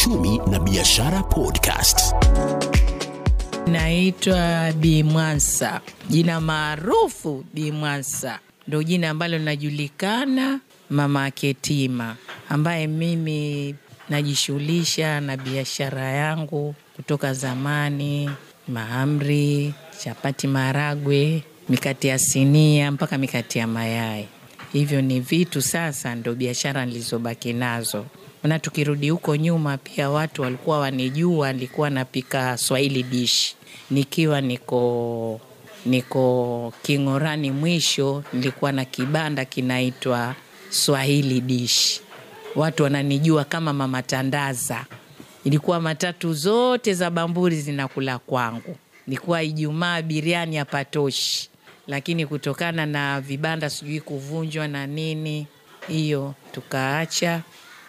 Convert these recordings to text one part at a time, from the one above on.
Uchumi na Biashara Podcast. Naitwa Bi jina maarufu Bi Mwansa, ndo jina ambalo linajulikana mama Ketima, ambaye mimi najishughulisha na biashara yangu kutoka zamani, mahamri, chapati, maragwe, mikate ya sinia mpaka mikate ya mayai. Hivyo ni vitu sasa ndo biashara nilizobaki nazo. Na tukirudi huko nyuma, pia watu walikuwa wanijua, nilikuwa napika Swahili dish nikiwa niko niko King'orani mwisho, nilikuwa na kibanda kinaitwa Swahili dish. Watu wananijua kama mama Tandaza. Ilikuwa matatu zote za Bamburi zinakula kwangu. Nilikuwa Ijumaa biriani hapatoshi, lakini kutokana na vibanda sijui kuvunjwa na nini, hiyo tukaacha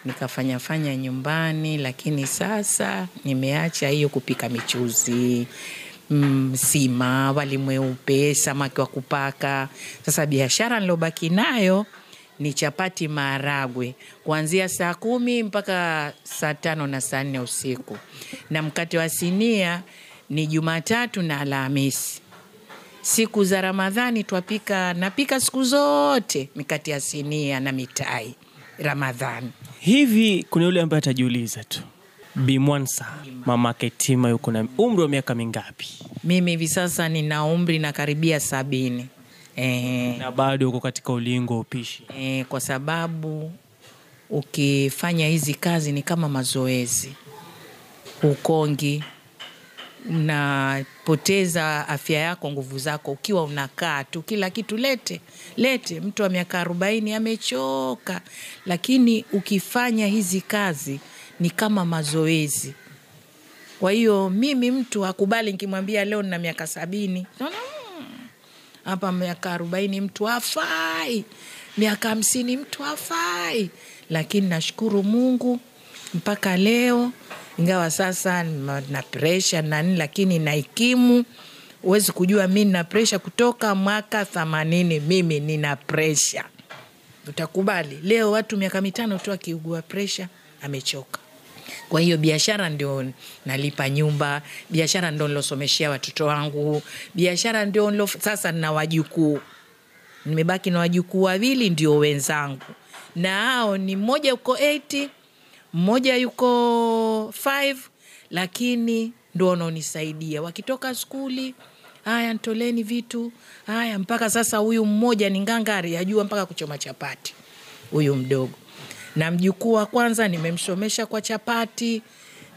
nikafanya fanya nyumbani, lakini sasa nimeacha hiyo kupika michuzi mm, sima, wali mweupe, samaki wa kupaka. Sasa biashara nilobaki nayo ni chapati maharagwe kuanzia saa kumi mpaka saa tano na saa nne usiku, na mkate wa sinia ni Jumatatu na Alhamisi. Siku za Ramadhani twapika, napika siku zote mikate ya sinia na mitai Ramadhani. Hivi kuna yule ambaye atajiuliza tu, bimwansa mama Ketima yuko na umri wa miaka mingapi? Mimi hivi sasa nina umri na karibia sabini. e, na bado uko katika ulingo wa upishi? e, kwa sababu ukifanya hizi kazi ni kama mazoezi, ukongi, unapoteza afya yako, nguvu zako ukiwa unakaa tu, kila kitu lete lete. Mtu wa miaka arobaini amechoka, lakini ukifanya hizi kazi ni kama mazoezi. Kwa hiyo mimi mtu hakubali nikimwambia leo nina miaka sabini naona "Mm, hapa miaka arobaini mtu hafai, miaka hamsini mtu hafai, lakini nashukuru Mungu mpaka leo, ingawa sasa na presha na nini, lakini naikimu. Huwezi kujua mi nina presha kutoka mwaka themanini, mimi nina presha. Utakubali leo watu miaka mitano tu akiugua presha amechoka. Kwa hiyo biashara ndio nalipa nyumba, biashara ndio nilosomeshea watoto wangu, biashara ndio nilo, sasa nina wajukuu, nimebaki na wajukuu wawili ndio wenzangu, na hao ni mmoja uko 80 mmoja yuko 5 lakini ndo wanaonisaidia wakitoka skuli. Haya, ntoleni vitu haya. Mpaka sasa huyu mmoja ni ngangari, ajua mpaka kuchoma chapati, huyu mdogo na mjukuu wa kwanza nimemsomesha kwa chapati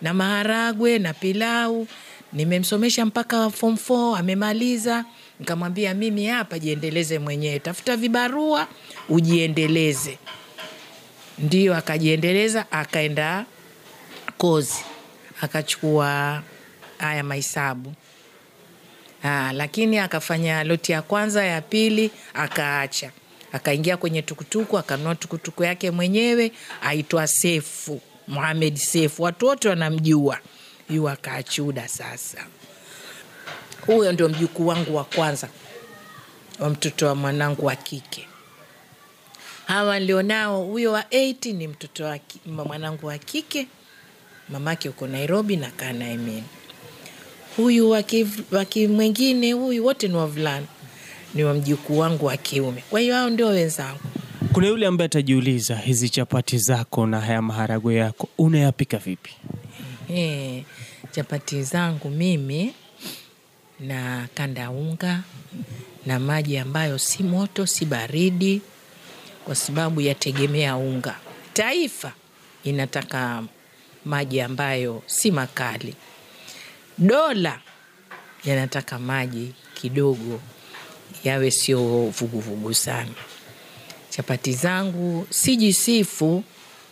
na maharagwe na pilau, nimemsomesha mpaka form 4 amemaliza. Nikamwambia mimi hapa jiendeleze mwenyewe, tafuta vibarua ujiendeleze. Ndio akajiendeleza, akaenda kozi, akachukua haya mahesabu Ah, lakini akafanya loti ya kwanza, ya pili akaacha, akaingia kwenye tukutuku, akanunua tukutuku yake mwenyewe, aitwa Sefu Muhamed Sefu, watu wote wanamjua yu, akaachuda. Sasa huyo ndio mjukuu wangu wa kwanza wa mtoto wa mwanangu wa kike. Hawa nilionao, huyo wa 8 ni mtoto wa mwanangu wa kike, mamake uko Nairobi na kaa naye mimi huyu waki, mwingine huyu wote ni wavulana, ni wa mjukuu wangu wa kiume. Kwa hiyo hao ndio wenzangu. Kuna yule ambaye atajiuliza, hizi chapati zako na haya maharagwe yako unayapika vipi? Eh, chapati zangu mimi na kanda unga na maji ambayo si moto si baridi, kwa sababu yategemea unga. Taifa inataka maji ambayo si makali. Dola yanataka maji kidogo, yawe sio vuguvugu sana. Chapati zangu sijisifu,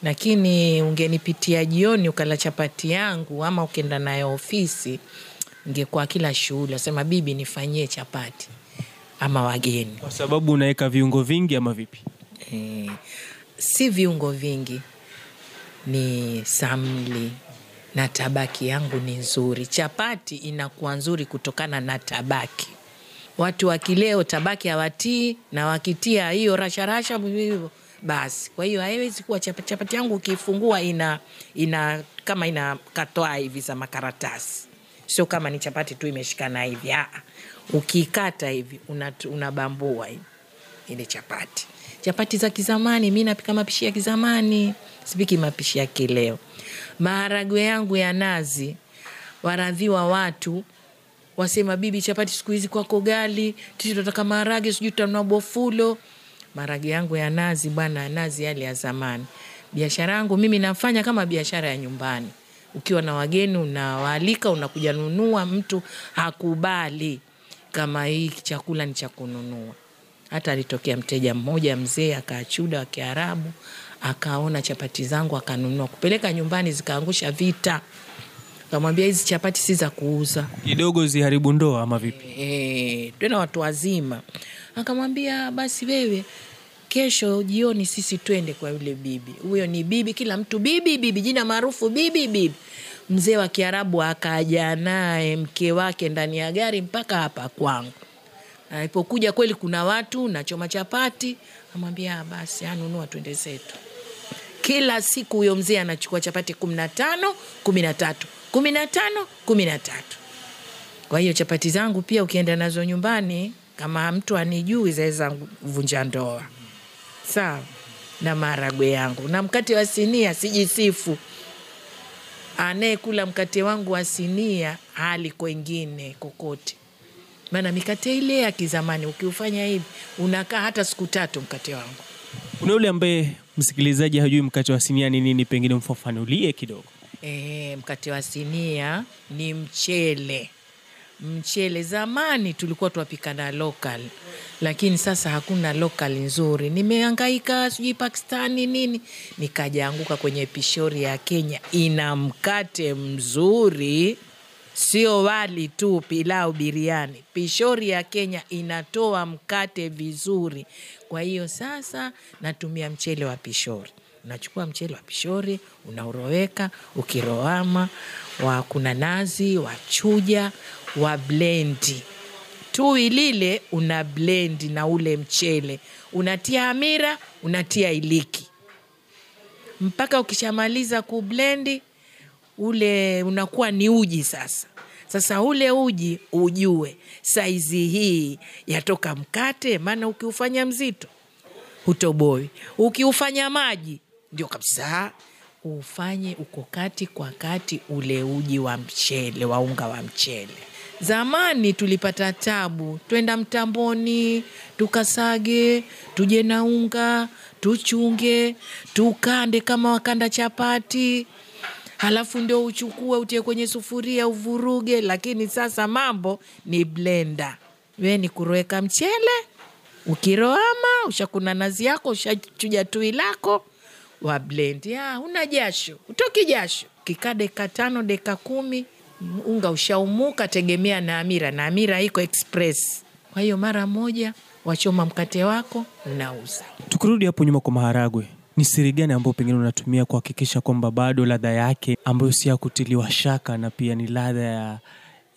lakini ungenipitia jioni ukala chapati yangu ama ukienda nayo ofisi ngekuwa kila shughuli asema bibi nifanyie chapati ama wageni kwa sababu unaweka viungo vingi ama vipi e, si viungo vingi ni samli na tabaki yangu ni nzuri. Chapati inakuwa nzuri kutokana na tabaki. Watu wa kileo tabaki hawatii na wakitia hiyo rasharasha hivyo basi. Kwa hiyo haiwezi kuwa chapati, chapati yangu ukifungua ina ina kama ina katwaa hivi za makaratasi. Sio kama ni chapati tu imeshikana hivi ukikata hivi unabambua una ile chapati chapati za kizamani mi napika mapishi ya kizamani. Sipiki mapishi ya kileo. Maharagwe yangu ya nazi waradhiwa watu wasema bibi chapati siku hizi kwako gali tisi tunataka maharage sijui tutanunua bofulo. Maharage yangu ya nazi bwana nazi yale ya zamani. Biashara yangu mimi nafanya kama biashara ya nyumbani. Ukiwa na wageni unawaalika unakuja nunua mtu hakubali. Kama hii chakula ni cha kununua hata alitokea mteja mmoja mzee akaachuda wa kiarabu akaona chapati zangu akanunua. Kupeleka nyumbani zikaangusha vita. Kamwambia hizi chapati si za kuuza. Kidogo ziharibu ndoa ama vipi? E, tena watu wazima. Akamwambia basi wewe kesho jioni sisi twende kwa yule bibi. Huyo ni bibi kila mtu bibi bibi jina maarufu bibi bibi. Mzee wa kiarabu akaja naye mke wake ndani ya gari mpaka hapa kwangu alipokuja kweli kuna watu nachoma chapati amwambia "Ah, basi anunua twende zetu. Kila siku huyo mzee anachukua chapati kumi na tano kumi na tatu. Kumi na tano kumi na tatu. Kwa hiyo chapati zangu pia ukienda nazo nyumbani kama mtu anijui zaweza vunja ndoa. Sawa? Na maharagwe yangu. Na mkate wa sinia sijisifu. Anayekula mkate wangu wa sinia hali kwengine kokote maana mikate ile ya kizamani ukiufanya hivi unakaa hata siku tatu mkate wangu. Kuna yule ambaye msikilizaji hajui mkate wa sinia ni nini pengine mfafanulie kidogo. E, mkate wa sinia ni mchele. Mchele zamani tulikuwa twapika na local lakini sasa hakuna local nzuri. Nimeangaika sijui pakistani nini nikajaanguka kwenye pishori ya kenya ina mkate mzuri sio wali tu pilau biriani pishori ya kenya inatoa mkate vizuri. Kwa hiyo sasa natumia mchele wa pishori. Unachukua mchele wa pishori unauroweka ukiroama wa kuna nazi wachuja wa blendi. Tui lile una blendi na ule mchele. Unatia hamira unatia iliki. Mpaka ukishamaliza kublendi ule unakuwa ni uji sasa. Sasa ule uji ujue saizi hii yatoka mkate maana ukiufanya mzito hutoboi. Ukiufanya maji ndio kabisa ufanye uko kati kwa kati ule uji wa mchele wa unga wa mchele. Zamani tulipata tabu twenda mtamboni tukasage tuje na unga tuchunge tukande kama wakanda chapati halafu ndio uchukue utie kwenye sufuria uvuruge. Lakini sasa mambo ni blenda we ni kuroweka mchele ukiroama ushakuna nazi yako ushachuja tui lako wa blend. Ya una jasho utoki jasho. Kikaa deka tano deka kumi unga ushaumuka tegemea na amira na amira iko express. Kwa hiyo mara moja wachoma mkate wako unauza tukirudi hapo nyuma kwa maharagwe ni siri gani ambayo pengine unatumia kuhakikisha kwamba bado ladha yake ambayo si ya kutiliwa shaka na pia ni ladha ya,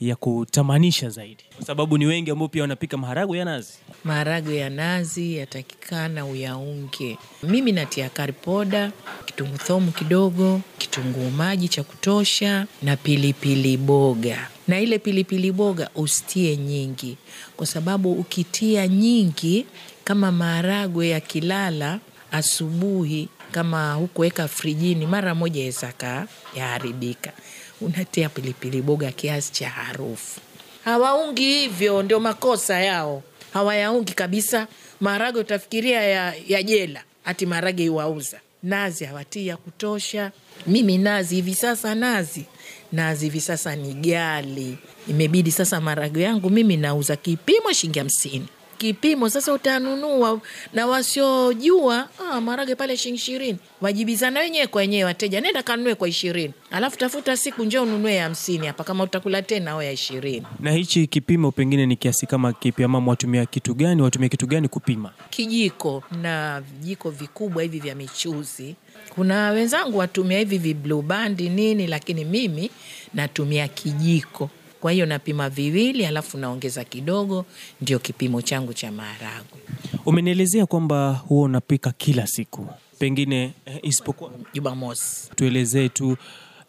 ya kutamanisha zaidi? Kwa sababu ni wengi ambao pia wanapika maharagwe ya nazi. Maharagwe ya nazi yatakikana uyaunge. Mimi natia karipoda kitunguu thomu kidogo kitunguu maji cha kutosha na pilipili boga. Na ile pilipili boga usitie nyingi. Kwa sababu ukitia nyingi kama maharagwe ya kilala asubuhi kama hukuweka frijini mara moja yaweza yaharibika. Unatia pilipili boga kiasi cha harufu. Hawaungi hivyo ndio makosa yao. Hawayaungi kabisa. Maharage utafikiria ya, ya jela. Hati maharage iwauza. Nazi hawatii ya kutosha. Mimi nazi hivi sasa nazi. Nazi hivi sasa ni gali imebidi sasa maharage yangu mimi nauza kipimo shilingi hamsini kipimo sasa utanunua na wasiojua ah, marage pale shilingi ishirini wajibizana wenyewe kwa wenyewe wateja nenda kanunue kwa ishirini alafu tafuta siku njo ununue ya hamsini hapa kama utakula tena au ya ishirini Na hichi kipimo pengine ni kiasi kama kipi, ama watumia kitu gani, watumia kitu gani kupima? kijiko na vijiko vikubwa hivi vya michuzi. Kuna wenzangu watumia hivi viblue band nini, lakini mimi natumia kijiko. Kwa hiyo napima viwili, alafu naongeza kidogo, ndio kipimo changu cha maharagwe. Umenielezea kwamba huwa unapika kila siku, pengine eh, isipokuwa Jumamosi tuelezee tu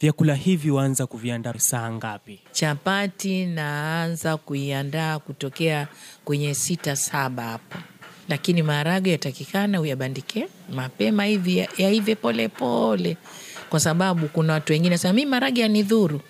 vyakula hivi waanza kuviandaa saa ngapi? chapati naanza kuiandaa kutokea kwenye sita saba hapo, lakini maharage yatakikana uyabandike mapema hivi yaive ya polepole, kwa sababu kuna watu wengine sema mi maharage yanidhuru.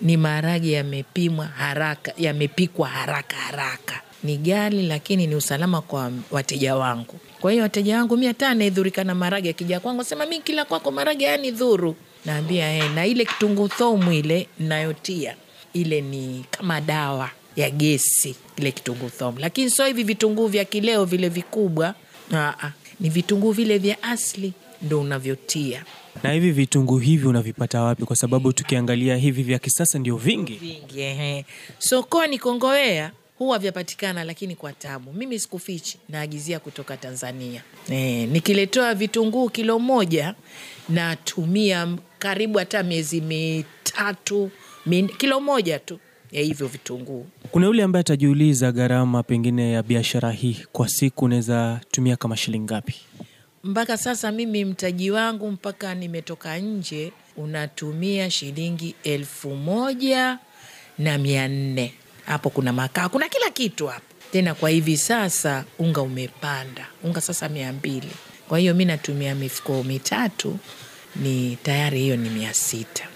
Ni maharage yamepimwa haraka, yamepikwa haraka haraka, ni gali, lakini ni usalama kwa wateja wangu. Kwa hiyo wateja wangu mi hata anaedhurika na maharage, akija kwangu sema mi kila kwako maharage yanidhuru, naambia eh, na ile kitunguu thomu ile nayotia ile ni kama dawa ya gesi ile kitunguu thomu, lakini sio hivi vitunguu vya kileo vile vikubwa. Aa, ni vitunguu vile vya asili ndo unavyotia Na hivi vitunguu hivi unavipata wapi? Kwa sababu tukiangalia hivi vya kisasa ndio vingi. vingi. Ehe. Sokoni Kongowea huwa vyapatikana, lakini kwa tabu. Mimi sikufichi, naagizia kutoka Tanzania. E, nikiletoa vitunguu kilo moja natumia karibu hata miezi mitatu min, kilo moja tu ya hivyo vitunguu. Kuna yule ambaye atajiuliza gharama pengine ya biashara hii kwa siku unaweza tumia kama shilingi ngapi? Mpaka sasa mimi mtaji wangu mpaka nimetoka nje unatumia shilingi elfu moja na mia nne. Hapo kuna makaa kuna kila kitu hapo. Tena kwa hivi sasa unga umepanda. Unga sasa mia mbili. Kwa hiyo mi natumia mifuko mitatu ni tayari hiyo ni mia sita.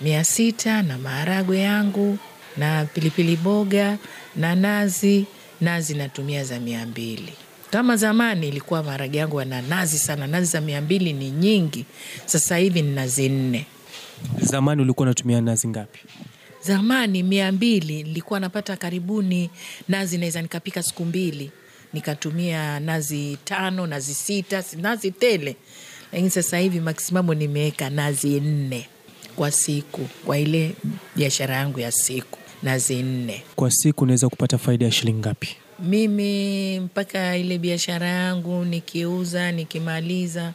Mia sita na maharagwe yangu na pilipili boga na nazi. Nazi natumia za mia mbili kama zamani ilikuwa maharage yangu yana nazi sana. Nazi za mia mbili ni nyingi. Sasa hivi ni nazi nne. Zamani ulikuwa unatumia nazi ngapi? zamani mia mbili nilikuwa napata karibuni nazi naweza nikapika siku mbili. Nikatumia nazi tano nazi sita nazi tele. Lakini sasa hivi maksimamu nimeweka nazi nne kwa siku kwa ile biashara yangu ya siku. Nazi nne. Kwa siku unaweza kupata faida ya shilingi ngapi? Mimi mpaka ile biashara yangu nikiuza nikimaliza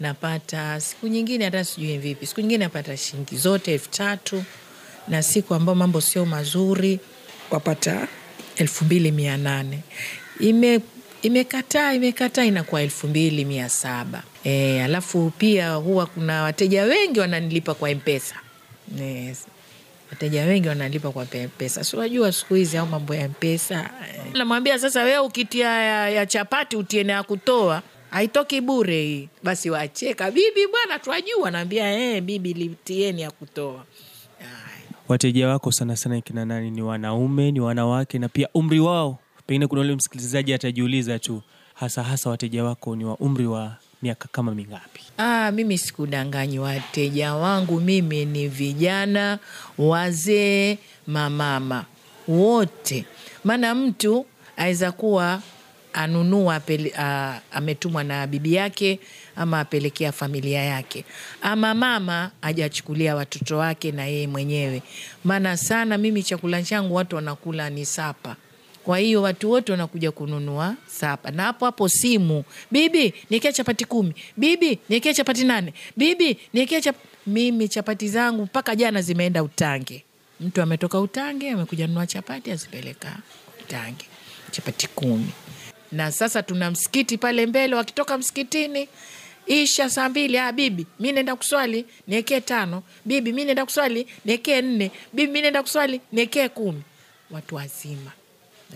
napata siku nyingine hata sijui vipi. Siku nyingine napata shilingi zote elfu tatu na siku ambayo mambo sio mazuri wapata elfu mbili mia nane. Ime imekataa imekataa inakuwa elfu mbili mia saba. E, alafu pia huwa kuna wateja wengi wananilipa kwa mpesa. Yes wateja wengi wanalipa kwa pe- pesa si unajua siku hizi au mambo ya mpesa eh. namwambia sasa wewe ukitia ya, ya chapati utie na ya kutoa haitoki bure hii basi wacheka bibi bwana twajua naambia eh, bibi litieni ya kutoa Wateja wako sana sana kina nani? Ni wanaume, ni wanawake, na pia umri wao? Pengine kuna ule msikilizaji atajiuliza tu, hasa hasa wateja wako ni wa umri wa miaka kama mingapi? Aa, mimi sikudanganyi wateja wangu, mimi ni vijana, wazee, mamama wote. Maana mtu aweza kuwa anunua apele, a, ametumwa na bibi yake ama apelekea familia yake, ama mama ajachukulia watoto wake na yeye mwenyewe. Maana sana mimi chakula changu watu wanakula ni sapa kwa hiyo watu wote wanakuja kununua sapa, na hapo hapo simu, bibi niekea chapati kumi, bibi niekea chapati nane, bibi niekea chap... mimi chapati zangu mpaka jana zimeenda Utange. Mtu ametoka Utange amekuja nunua chapati azipeleka Utange, chapati kumi. Na sasa tuna msikiti pale mbele, wakitoka msikitini isha saa mbili, ah, bibi mi naenda kuswali niekee tano, bibi mi naenda kuswali niekee nne, bibi mi naenda kuswali niekee kumi. Watu wazima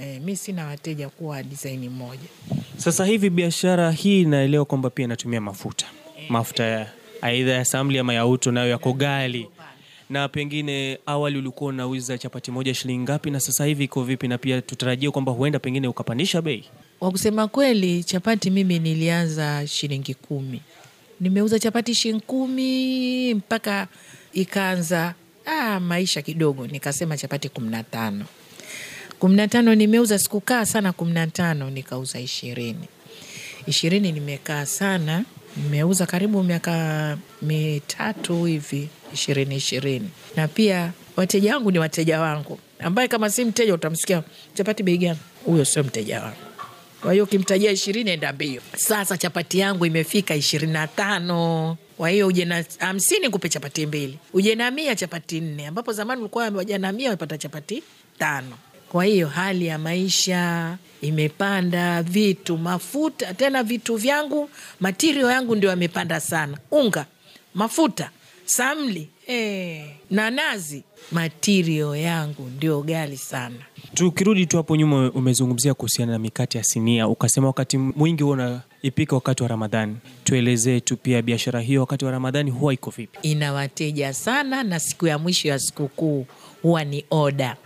E, mi sina wateja kuwa disaini moja. Sasa hivi biashara hii naelewa kwamba pia inatumia mafuta, mafuta ya aidha ya samli ama ya uto, nayo yako ghali. Na pengine awali ulikuwa unauza chapati moja shilingi ngapi, na sasa hivi iko vipi? Na pia tutarajia kwamba huenda pengine ukapandisha bei. Kwa kusema kweli, chapati mimi nilianza shilingi kumi, nimeuza chapati shilingi kumi mpaka ikaanza ah, maisha kidogo, nikasema chapati kumi na tano kumi na tano nimeuza, sikukaa sana kumi na tano nikauza ishirini ishirini nimekaa sana, nimeuza karibu miaka mitatu hivi ishirini ishirini, na pia wateja wangu ni wateja wangu, ambaye kama si mteja utamsikia chapati bei gani, huyo sio mteja wangu. Kwa hiyo ukimtajia ishirini enda mbio. Sasa chapati yangu imefika ishirini na tano. Kwa hiyo uje na hamsini kupe chapati mbili, uje na mia chapati nne, ambapo zamani ulikuwa waja mia wapata chapati tano. Kwa hiyo hali ya maisha imepanda, vitu mafuta, tena vitu vyangu matirio yangu ndio yamepanda sana, unga, mafuta, samli e, na nazi, matirio yangu ndio gali sana. Tukirudi tu hapo nyuma, umezungumzia kuhusiana na mikate ya sinia, ukasema wakati mwingi huwa unaipika wakati wa Ramadhani. Tuelezee tu pia biashara hiyo wakati wa Ramadhani huwa iko vipi? ina wateja sana, na siku ya mwisho ya sikukuu huwa ni oda.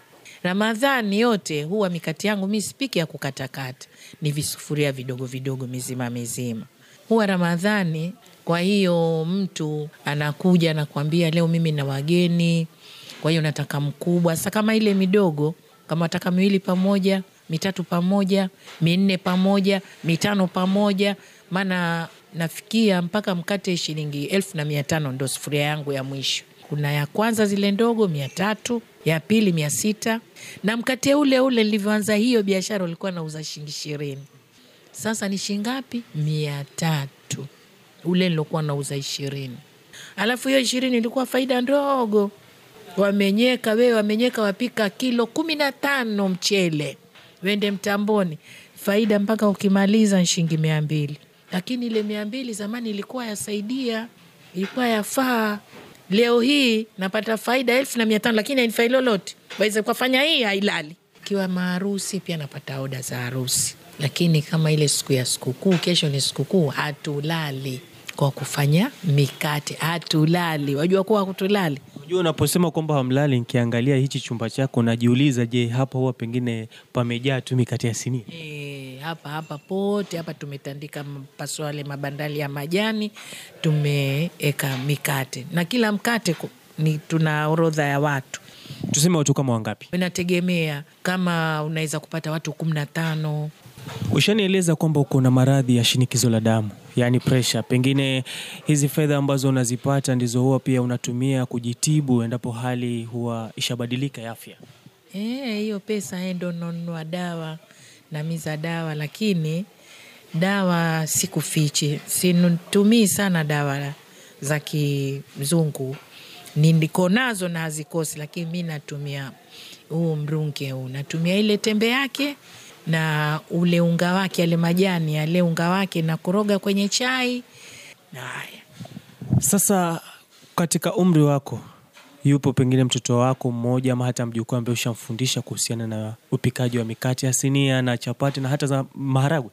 Ramadhani yote huwa mikate yangu mi sipiki ya kukatakata, ni visufuria vidogo vidogo mizima mizima. Huwa Ramadhani, kwa hiyo mtu anakuja anakuambia, leo mimi na wageni, kwa hiyo nataka mkubwa. Sasa kama ile midogo, kama nataka miwili pamoja, mitatu pamoja, minne pamoja, mitano pamoja, maana nafikia mpaka mkate shilingi elfu na mia tano ndo sufuria yangu ya mwisho. Kuna ya kwanza zile ndogo mia tatu, ya pili mia sita na mkate ule ule nilivyoanza hiyo biashara ulikuwa nauza shilingi ishirini. Sasa ni shingapi? mia tatu ule nilokuwa nauza ishirini, alafu hiyo ishirini ilikuwa faida ndogo. Wamenyeka wewe, wamenyeka wapika kilo kumi na tano mchele, wende mtamboni, faida mpaka ukimaliza shilingi mia mbili. Lakini ile mia mbili zamani ilikuwa yasaidia, ilikuwa yafaa. Leo hii napata faida elfu na mia tano, lakini hainifai lolote. Waweza kufanya hii hailali. Kiwa maharusi pia napata oda za harusi, lakini kama ile siku ya sikukuu, kesho ni sikukuu, hatulali kwa kufanya mikate, hatulali. Wajua kuwa hatulali Unajua, unaposema kwamba hamlali, nikiangalia hichi chumba chako najiuliza, je, hapa huwa pengine pamejaa tu mikate ya sinia? E, hapa hapa pote hapa tumetandika paswale mabandali ya majani, tumeeka mikate. Na kila mkate ku- ni tuna orodha ya watu. Tuseme watu kama wangapi? inategemea. Kama unaweza kupata watu kumi na tano. Ushanieleza kwamba uko na maradhi ya shinikizo la damu, yaani pressure. Pengine hizi fedha ambazo unazipata ndizo huwa pia unatumia kujitibu endapo hali huwa ishabadilika ya afya. Hiyo hiyo pesa eh, ndo nanunua dawa namiza dawa, lakini dawa sikufichi, situmii sana dawa za kizungu, niko nazo na hazikosi, lakini mi natumia huu mrunge huu, natumia ile tembe yake na ule unga wake, yale majani yale unga wake nakoroga kwenye chai. Na haya. Sasa katika umri wako, yupo pengine mtoto wako mmoja ama hata mjukuu ambaye ushamfundisha kuhusiana na upikaji wa mikate ya sinia na chapati na hata za maharagwe?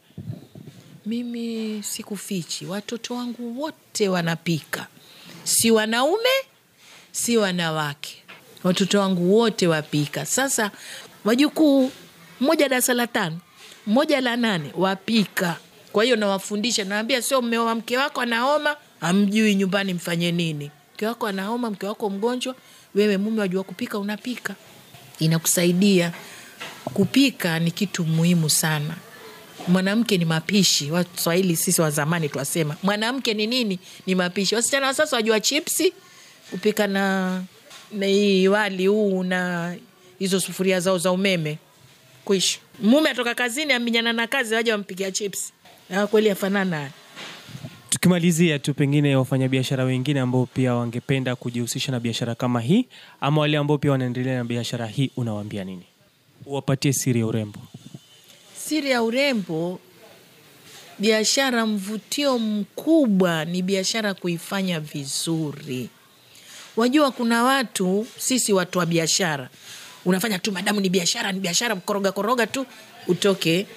Mimi sikufichi, watoto wangu wote wanapika, si wanaume si wanawake, watoto wangu wote wapika. Sasa wajukuu, mmoja darasa la tano, mmoja la nane, wapika. Kwa hiyo nawafundisha, nawambia, sio mmeoa mke wako anaoma, amjui nyumbani mfanye nini. Mke wako anaoma, mke wako mgonjwa, wewe mume wajua kupika, unapika, inakusaidia. Kupika ni kitu muhimu sana mwanamke ni mapishi. Waswahili sisi wa zamani twasema mwanamke ni nini? Ni mapishi. Wasichana wa sasa wajua chipsi, kupika na na hii wali huu na hizo sufuria zao za umeme kwisha. Mume atoka kazini, aminyana na kazi, waja wampikia chips. Kweli afanana. Tukimalizia tu, pengine wafanyabiashara wengine ambao pia wangependa kujihusisha na biashara kama hii ama wale ambao pia wanaendelea na biashara hii, unawaambia nini? Uwapatie siri ya urembo. Siri ya urembo, biashara, mvutio mkubwa ni biashara kuifanya vizuri. Wajua, kuna watu, sisi watu wa biashara, unafanya tu madamu ni biashara, ni biashara, koroga koroga tu utoke,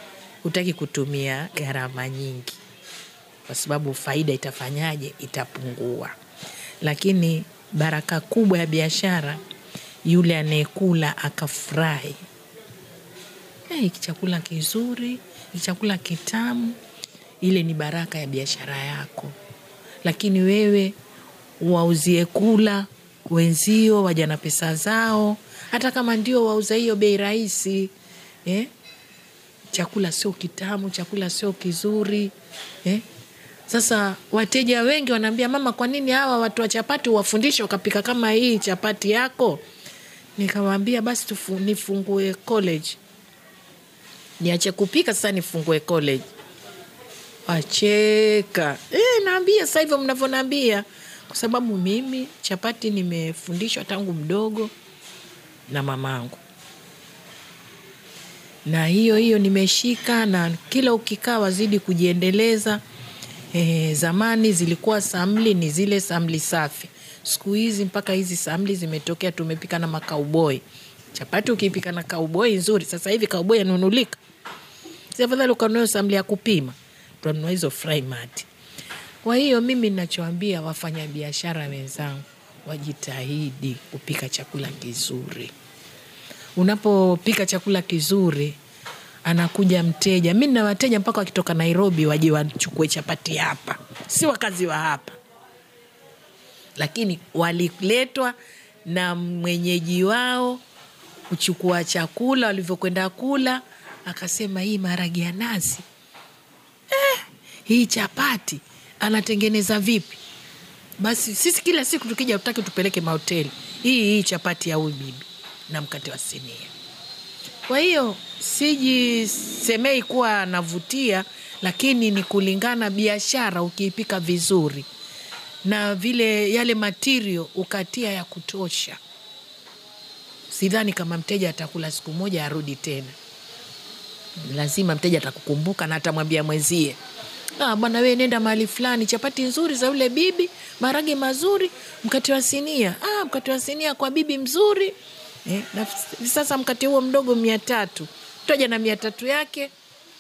hutaki kutumia gharama nyingi, kwa sababu faida itafanyaje? Itapungua. Lakini baraka kubwa ya biashara, yule anayekula akafurahi Eh, hiki chakula kizuri, chakula kitamu, ile ni baraka ya biashara yako. Lakini wewe wauzie kula wenzio, waja na pesa zao, hata kama ndio wauza hiyo bei rahisi, eh? chakula sio kitamu chakula sio kizuri eh? sasa wateja wengi wanaambia mama kwa nini hawa watu wa chapati wafundishe wakapika kama hii chapati yako? Nikawambia basi tufu, nifungue college. Niache kupika sasa nifungue college. Wacheka. E, naambia sasa hivyo mnavyonaambia kwa sababu mimi chapati nimefundishwa tangu mdogo na mamangu. Na hiyo hiyo nimeshika na kila ukikaa wazidi kujiendeleza. E, zamani zilikuwa samli ni zile samli safi. Siku hizi mpaka hizi samli zimetokea tumepika na makauboi chapati ukipika na kauboi nzuri. Sasa hivi kauboi yanunulika. Afadhali ukanunua samli ya kupima. Tunanunua hizo fry kwa hiyo mimi nachoambia wafanyabiashara wenzangu wajitahidi kupika chakula kizuri. Unapopika chakula kizuri anakuja mteja. Mi na wateja mpaka wakitoka nairobi waje wachukue chapati hapa. Si wakazi wa hapa. Lakini waliletwa na mwenyeji wao kuchukua chakula walivyokwenda kula akasema hii maharage ya nazi. Eh, hii chapati anatengeneza vipi basi sisi kila siku tukija tutaki tupeleke mahoteli. Hii hii chapati ya huyu bibi na mkate wa sinia. Kwa hiyo sijisemei kuwa anavutia lakini ni kulingana biashara ukiipika vizuri na vile yale matirio ukatia ya kutosha. Sidhani kama mteja atakula siku moja arudi tena. Lazima mteja atakukumbuka na atamwambia mwenzie ah, bwana wee nenda mahali fulani chapati nzuri za ule bibi marage mazuri mkate wa sinia. Ah, mkate wa sinia kwa bibi mzuri. Eh, na sasa mkate huo mdogo mia tatu. Toja na mia tatu yake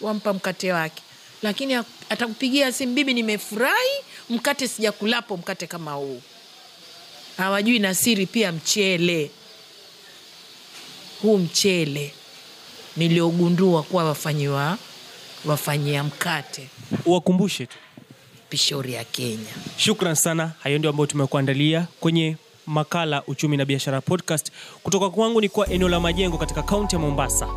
wampa mkate wake. Lakini atakupigia simu bibi nimefurahi mkate sijakulapo mkate kama huu. Hawajui na siri pia mchele. Huu mchele niliogundua kuwa wafanyiwa wafanyia mkate wakumbushe tu pishori ya kenya shukran sana hayo ndio ambayo tumekuandalia kwenye makala uchumi na biashara podcast kutoka kwangu ni kwa eneo la majengo katika kaunti ya mombasa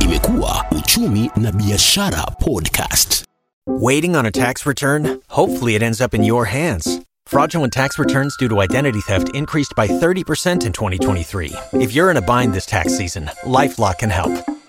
imekuwa uchumi na biashara podcast Waiting on a tax return? Hopefully, it ends up in your hands. Fraudulent tax returns due to identity theft increased by 30% in 2023. If you're in a bind this tax season, LifeLock can help.